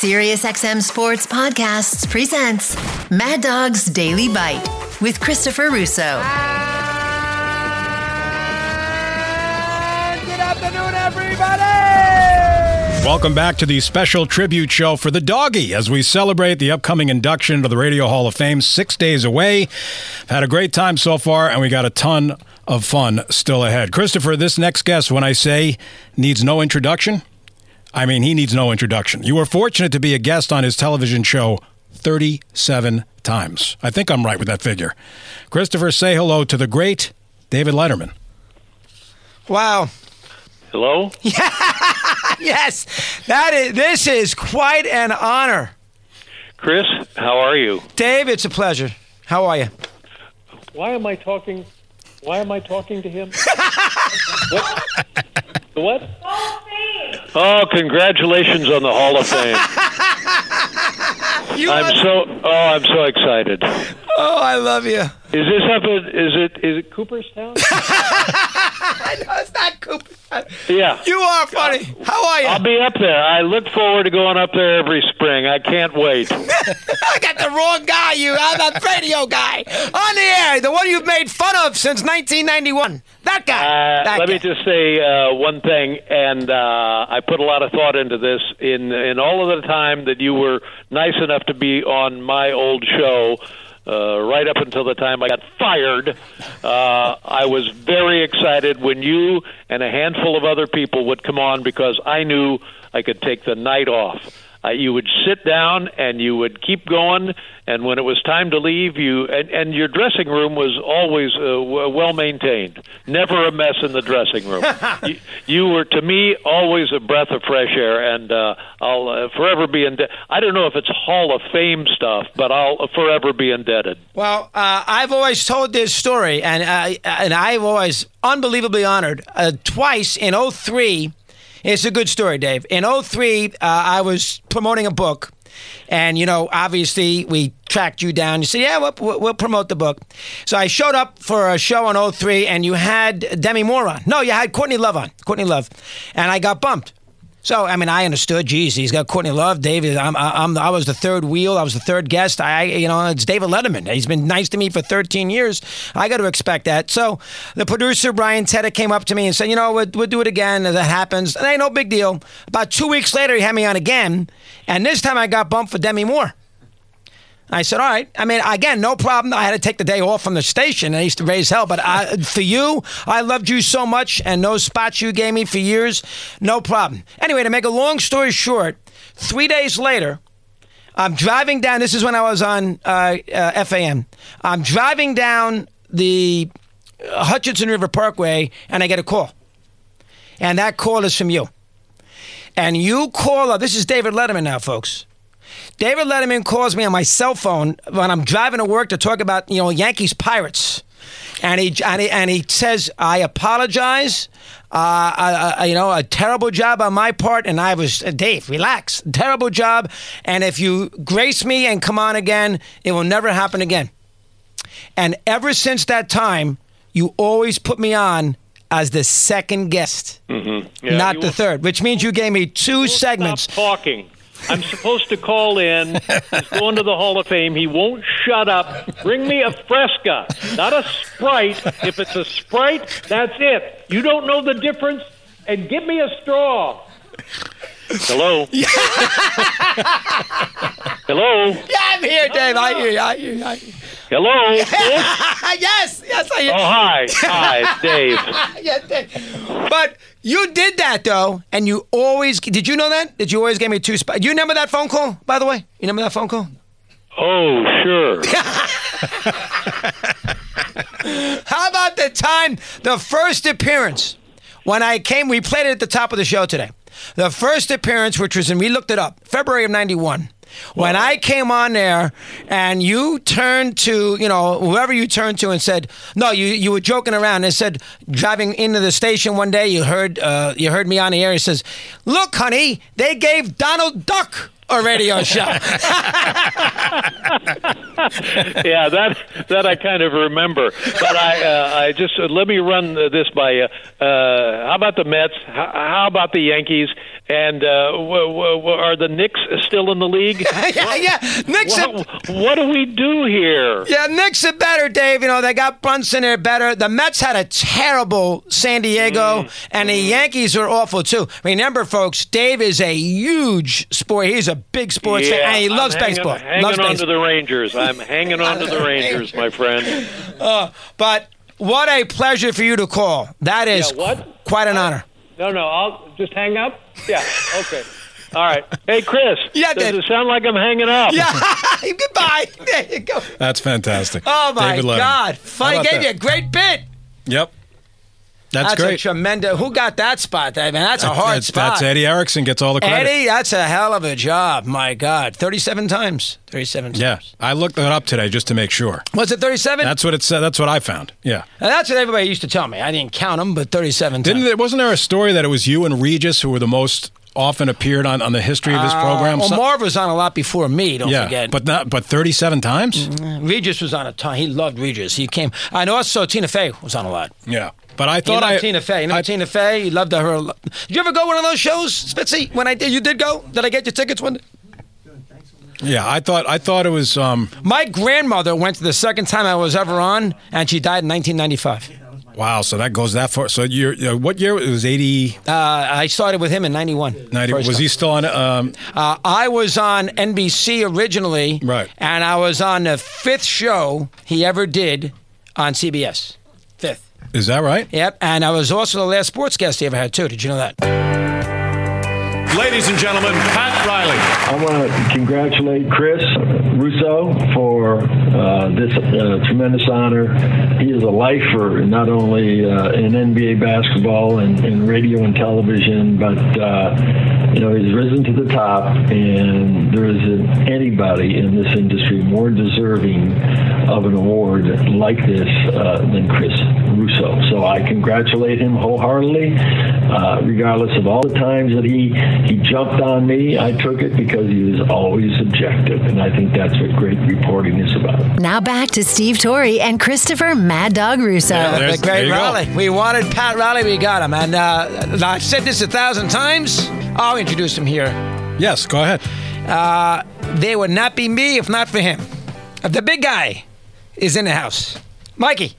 SiriusXM Sports Podcasts presents Mad Dog's Daily Bite with Christopher Russo. Good afternoon, everybody! Welcome back to the special tribute show for the doggy as we celebrate the upcoming induction to the Radio Hall of Fame six days away. Had a great time so far, and we got a ton of fun still ahead. Christopher, this next guest, when I say needs no introduction, I mean he needs no introduction. You were fortunate to be a guest on his television show 37 times. I think I'm right with that figure. Christopher, say hello to the great David Letterman. Wow. Hello? Yes, that is. This is quite an honor, Chris, how are you? Dave. It's a pleasure. How are you? Why am I talking why am I talking to him? what? What? Oh, congratulations on the Hall of Fame. You I'm are- so oh, I'm so excited. oh, I love you. Is this up at is it is it Cooperstown? No, it's not Cooper. Yeah. You are funny. How are you? I'll be up there. I look forward to going up there every spring. I can't wait. I got the wrong guy. You, I'm that radio guy on the air, the one you've made fun of since 1991. That guy. Uh, that let guy. me just say uh, one thing, and uh, I put a lot of thought into this. In in all of the time that you were nice enough to be on my old show, uh, right up until the time I got fired, uh, I was very excited when you and a handful of other people would come on because I knew I could take the night off. Uh, you would sit down and you would keep going, and when it was time to leave, you and, and your dressing room was always uh, w- well maintained, never a mess in the dressing room. you, you were to me always a breath of fresh air, and uh, I'll uh, forever be indebted. I don't know if it's Hall of Fame stuff, but I'll forever be indebted. Well, uh, I've always told this story, and uh, and I've always unbelievably honored. Uh, twice in 03, it's a good story, Dave. In 03, uh, I was promoting a book, and you know, obviously, we tracked you down. You said, "Yeah, we'll, we'll, promote the book." So I showed up for a show on 03, and you had Demi Moore on. No, you had Courtney Love on. Courtney Love, and I got bumped. So I mean, I understood. Geez, he's got Courtney Love, David. I'm, I'm, I was the third wheel. I was the third guest. I, you know, it's David Letterman. He's been nice to me for 13 years. I got to expect that. So the producer Brian Teta came up to me and said, you know, we'll, we'll do it again. That happens. And ain't no big deal. About two weeks later, he had me on again, and this time I got bumped for Demi Moore. I said, all right. I mean, again, no problem. I had to take the day off from the station. I used to raise hell. But I, for you, I loved you so much, and those spots you gave me for years, no problem. Anyway, to make a long story short, three days later, I'm driving down. This is when I was on uh, uh, FAN. I'm driving down the uh, Hutchinson River Parkway, and I get a call. And that call is from you. And you call up. This is David Letterman now, folks. David Letterman calls me on my cell phone when I'm driving to work to talk about you know Yankees Pirates, and he and he, and he says I apologize. Uh, I, I, you know, a terrible job on my part, and I was uh, Dave. Relax, terrible job. And if you grace me and come on again, it will never happen again. And ever since that time, you always put me on as the second guest, Yeah, not the third, which means you gave me 2 segments. Talking. I'm supposed to call in. He's going to the Hall of Fame. He won't shut up. Bring me a Fresca, not a Sprite. If it's a Sprite, that's it. You don't know the difference, and give me a straw. Hello. Hello. Yeah, I'm here, Dave. I ah. hear you. I hear you. I hear you. Hello. Yes, yes, I hear Oh, hi. Hi, Dave. yes, Dave. But you did that though, and you always did. You know that? Did you always give me two spots? Do you remember that phone call? By the way, you remember that phone call? Oh, sure. How about the time, the first appearance when I came? We played it at the top of the show today. The first appearance, which was, and we looked it up, February of '91. When I came on there and you turned to, you know, whoever you turned to and said, no, you, you were joking around and said, driving into the station one day, you heard, uh, you heard me on the air. He says, look, honey, they gave Donald Duck a radio show. yeah, that that I kind of remember. But I uh, I just uh, let me run this by you. Uh, how about the Mets? How, how about the Yankees? And uh, w- w- are the Knicks still in the league? yeah, yeah. Knicks are, What, what do we do here? yeah, Knicks are better, Dave. You know, they got Brunson, they're better. The Mets had a terrible San Diego, and the Yankees are awful, too. Remember, folks, Dave is a huge sport. He's a big sports fan, and he I'm loves hanging, baseball. Hanging loves on baseball. to the Rangers. I'm hanging on to the Rangers, my friend. But what a pleasure for you to call. That is Yeah, quite an honor. No, no, I'll just hang up. Yeah, okay. All right. Hey, Chris. Yeah, Does Dave. it sound like I'm hanging up? Yeah, goodbye. There you go. That's fantastic. Oh my David God! How Funny gave that? you a great bit. Yep. That's, That's great. a tremendous. Who got that spot? I mean, that's a hard that's, spot. that's Eddie Erickson gets all the credit. Eddie, that's a hell of a job. My God, thirty-seven times. Thirty-seven Times. Yeah. I looked that up today just to make sure. Was it thirty-seven? That's what it said. That's what I found. Yeah. that's what everybody used to tell me. I didn't count them, but thirty-seven Didn't times. there, wasn't there a story that it was you and Regis who were the most often appeared on, on the history of this uh, program? well, Marv was on a lot before me. Don't yeah, forget. but not but thirty seven times. Mm, Regis was on a ton. He loved Regis. He came. Know. Also, Tina Fey was on a lot. Yeah, but I thought I Tina Fey. You know I- Tina Fey. He loved her. Did you ever go one of those shows, Spitzy? When I did, you did go. Did I get your tickets one? day? Yeah, I thought I thought it was. Um, My grandmother went to the second time I was ever on, and she died in 1995. wow, so that goes that far. So you're uh, what year? It was 80, Uh, I started with him in 91. 90. Was time. he still on? Um, Uh, I was on NBC originally, Right. And I was on the fifth show he ever did on CBS. Fifth. Is that right? Yep. And I was also the last sports guest he ever had too. Did you know that? Ladies and gentlemen, Pat Riley. I want to congratulate Chris Russo for uh, this uh, tremendous honor. He is a lifer, not only uh, in NBA basketball and, and radio and television, but uh, you know he's risen to the top, and there isn't anybody in this industry more deserving of an award like this uh, than Chris Russo. So I congratulate him wholeheartedly, uh, regardless of all the times that he he jumped on me. I took it because he was always objective, and I think that's what great reporting is about. Now back to Steve Torrey and Christopher Mad Dog Russo. Yeah, there's- the great there you go. Riley. We wanted Pat Riley. We got him. And uh, I've said this a thousand times. I'll introduce him here. Yes, go ahead. Uh, they would not be me if not for him. The big guy is in the house. Mikey.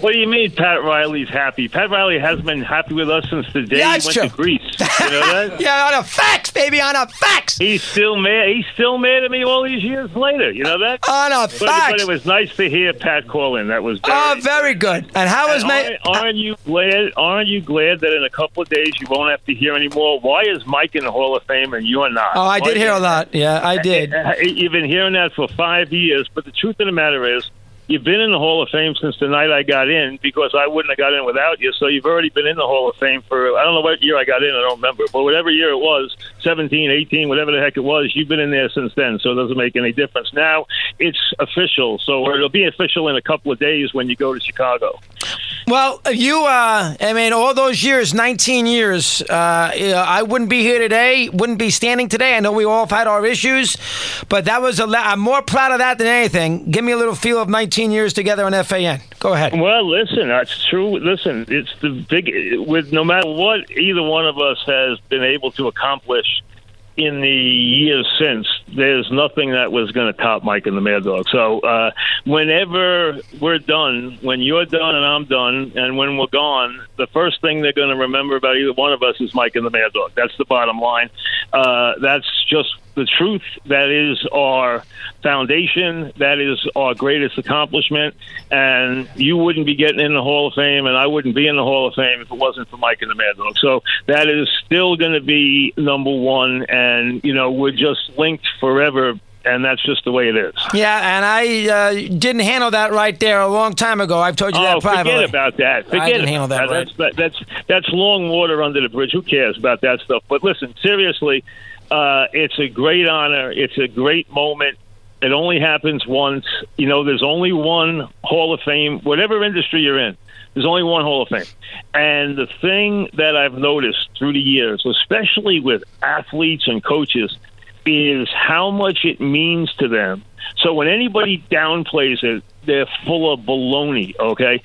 What do you mean Pat Riley's happy? Pat Riley has been happy with us since the day Yeah, he went true. to Greece. You know that? Yeah, on a fax, baby, on a fax. He's still mad. He's still mad at me all these years later. You know that? On a but, fax. but it was nice to hear Pat call in. That was very, Oh, very good. And how was May? aren't, aren't you glad? Aren't you glad that in a couple of days you won't have to hear anymore? Why is Mike in the Hall of Fame and you're not? Oh, I Why- did hear a lot. Yeah, I did. You've been hearing that for five years, but the truth of the matter is, you've been in the Hall of Fame since the night I got in because I wouldn't have got in without you. So you've already been in the Hall of Fame for, I don't know what year I got in, I don't remember, but whatever year it was, 17, 18, whatever the heck it was, you've been in there since then. So it doesn't make any difference. Now it's official. So it'll be official in a couple of days when you go to Chicago. Well, you, uh, I mean, all those years, 19 years, uh, I wouldn't be here today, wouldn't be standing today. I know we all have had our issues, but that was I'm more proud of that than anything. Give me a little feel of 19 years together on FAN. Go ahead. Well, listen, that's true. Listen, it's the big with no matter what either one of us has been able to accomplish in the years since. There's nothing that was going to top Mike and the Mad Dog. So uh, whenever we're done, when you're done and I'm done, and when we're gone, the first thing they're going to remember about either one of us is Mike and the Mad Dog. That's the bottom line. Uh, that's just the truth. That is our foundation. That is our greatest accomplishment. And you wouldn't be getting in the Hall of Fame, and I wouldn't be in the Hall of Fame if it wasn't for Mike and the Mad Dog. So that is still going to be number one. And, you know, we're just linked forever. And that's just the way it is. Yeah, and I uh, didn't handle that right there a long time ago. I've told you that Oh, privately. forget about that. Forget didn't about handle that right. That's, that's that's long water under the bridge. Who cares about that stuff? But listen, seriously, uh, it's a great honor. It's a great moment. It only happens once. You know, there's only one Hall of Fame, whatever industry you're in. There's only one Hall of Fame. And the thing that I've noticed through the years, especially with athletes and coaches, is how much it means to them. So when anybody downplays it, they're full of baloney, okay?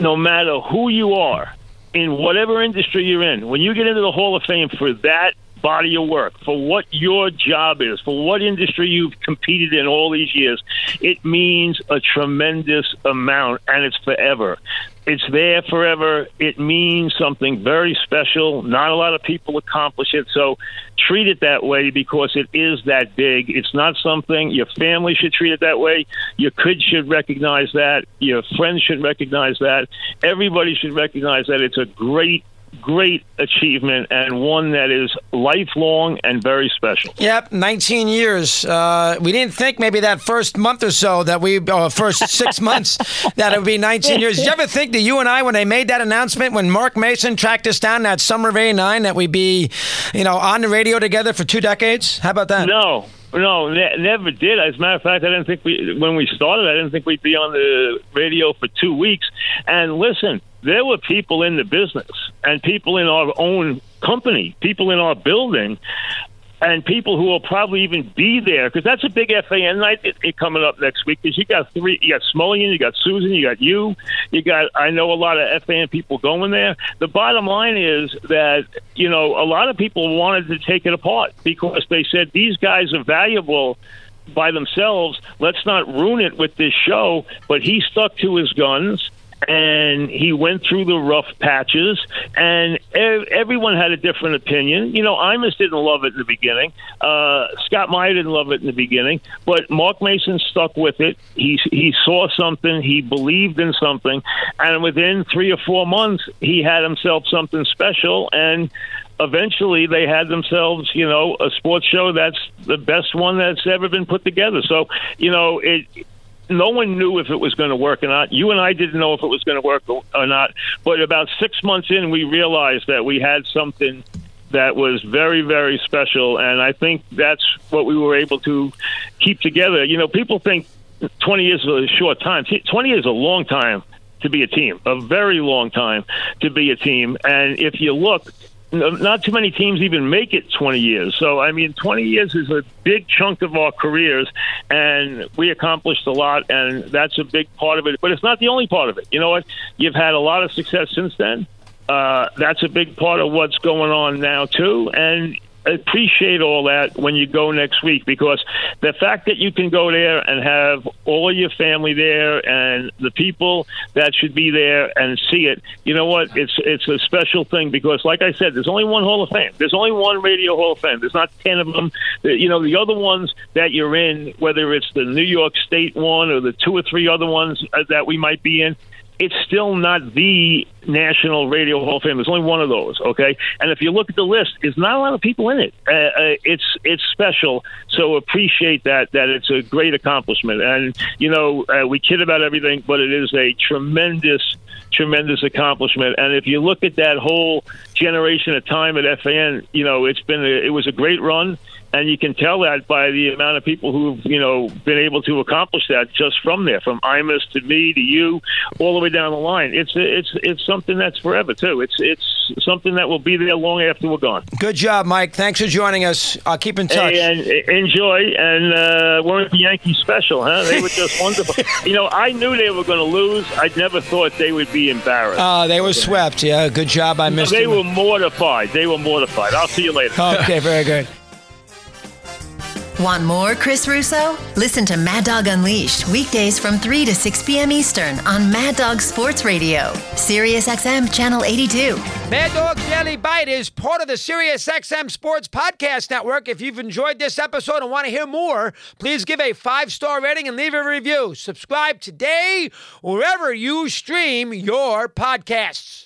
No matter who you are, in whatever industry you're in, when you get into the Hall of Fame for that body of work, for what your job is, for what industry you've competed in all these years, it means a tremendous amount and it's forever. It's there forever. It means something very special. Not a lot of people accomplish it. So treat it that way because it is that big. It's not something your family should treat it that way. Your kids should recognize that. Your friends should recognize that. Everybody should recognize that it's a great great achievement and one that is lifelong and very special. Yep, 19 years. Uh, we didn't think maybe that first month or so that we, uh, first six months, that it would be 19 years. Did you ever think that you and I, when they made that announcement, when Mark Mason tracked us down that summer of 89, that we'd be, you know, on the radio together for two decades? How about that? No, no, ne- never did. As a matter of fact, I didn't think we when we started. I didn't think we'd be on the radio for two weeks. And listen, there were people in the business and people in our own company, people in our building, and people who will probably even be there because that's a big FAN night it, it coming up next week. Because you got three, you got Smullian, you got Susan, you got you, you got. I know a lot of FAN people going there. The bottom line is that you know a lot of people wanted to take it apart because they said these guys are valuable by themselves. Let's not ruin it with this show. But he stuck to his guns and he went through the rough patches, and ev- everyone had a different opinion. You know, Imus didn't love it in the beginning. Uh, Scott Meyer didn't love it in the beginning, but Mark Mason stuck with it. He he saw something, he believed in something, and within three or four months, he had himself something special, and eventually they had themselves, you know, a sports show that's the best one that's ever been put together. So, you know, it no one knew if it was going to work or not. You and I didn't know if it was going to work or not. But about six months in, we realized that we had something that was very, very special. And I think that's what we were able to keep together. You know, people think 20 years is a short time. 20 years is a long time to be a team, a very long time to be a team. And if you look, not too many teams even make it 20 years. So, I mean, 20 years is a big chunk of our careers, and we accomplished a lot, and that's a big part of it. But it's not the only part of it. You know what? You've had a lot of success since then. Uh, that's a big part of what's going on now, too. And appreciate all that when you go next week because the fact that you can go there and have all your family there and the people that should be there and see it, you know what? It's it's a special thing because, like I said, there's only one Hall of Fame. There's only one Radio Hall of Fame. There's not ten of them. You know, the other ones that you're in, whether it's the New York State one or the two or three other ones uh, that we might be in it's still not the National Radio Hall of Fame. There's only one of those, okay? And if you look at the list, there's not a lot of people in it. Uh, uh, it's it's special, so appreciate that. That it's a great accomplishment. And you know, uh, we kid about everything, but it is a tremendous, tremendous accomplishment. And if you look at that whole generation of time at FAN, you know, it's been a, it was a great run and you can tell that by the amount of people who've you know been able to accomplish that just from there, from Imus to me to you, all the way down the line. It's it's it's something that's forever too. It's it's something that will be there long after we're gone. Good job, Mike. Thanks for joining us. I'll keep in touch. Hey, and enjoy. And uh, weren't the Yankees special? Huh? They were just wonderful. you know, I knew they were going to lose. I never thought they would be embarrassed. Uh, they were swept. Yeah, good job. I missed. They them. were mortified. They were mortified. I'll see you later. Okay, very good. Want more Chris Russo? Listen to Mad Dog Unleashed weekdays from 3 to 6 p.m. Eastern on Mad Dog Sports Radio, Sirius XM Channel 82. Mad Dog Daily Bite is part of the Sirius XM Sports Podcast Network. If you've enjoyed this episode and want to hear more, please give a five star rating and leave a review. Subscribe today wherever you stream your podcasts.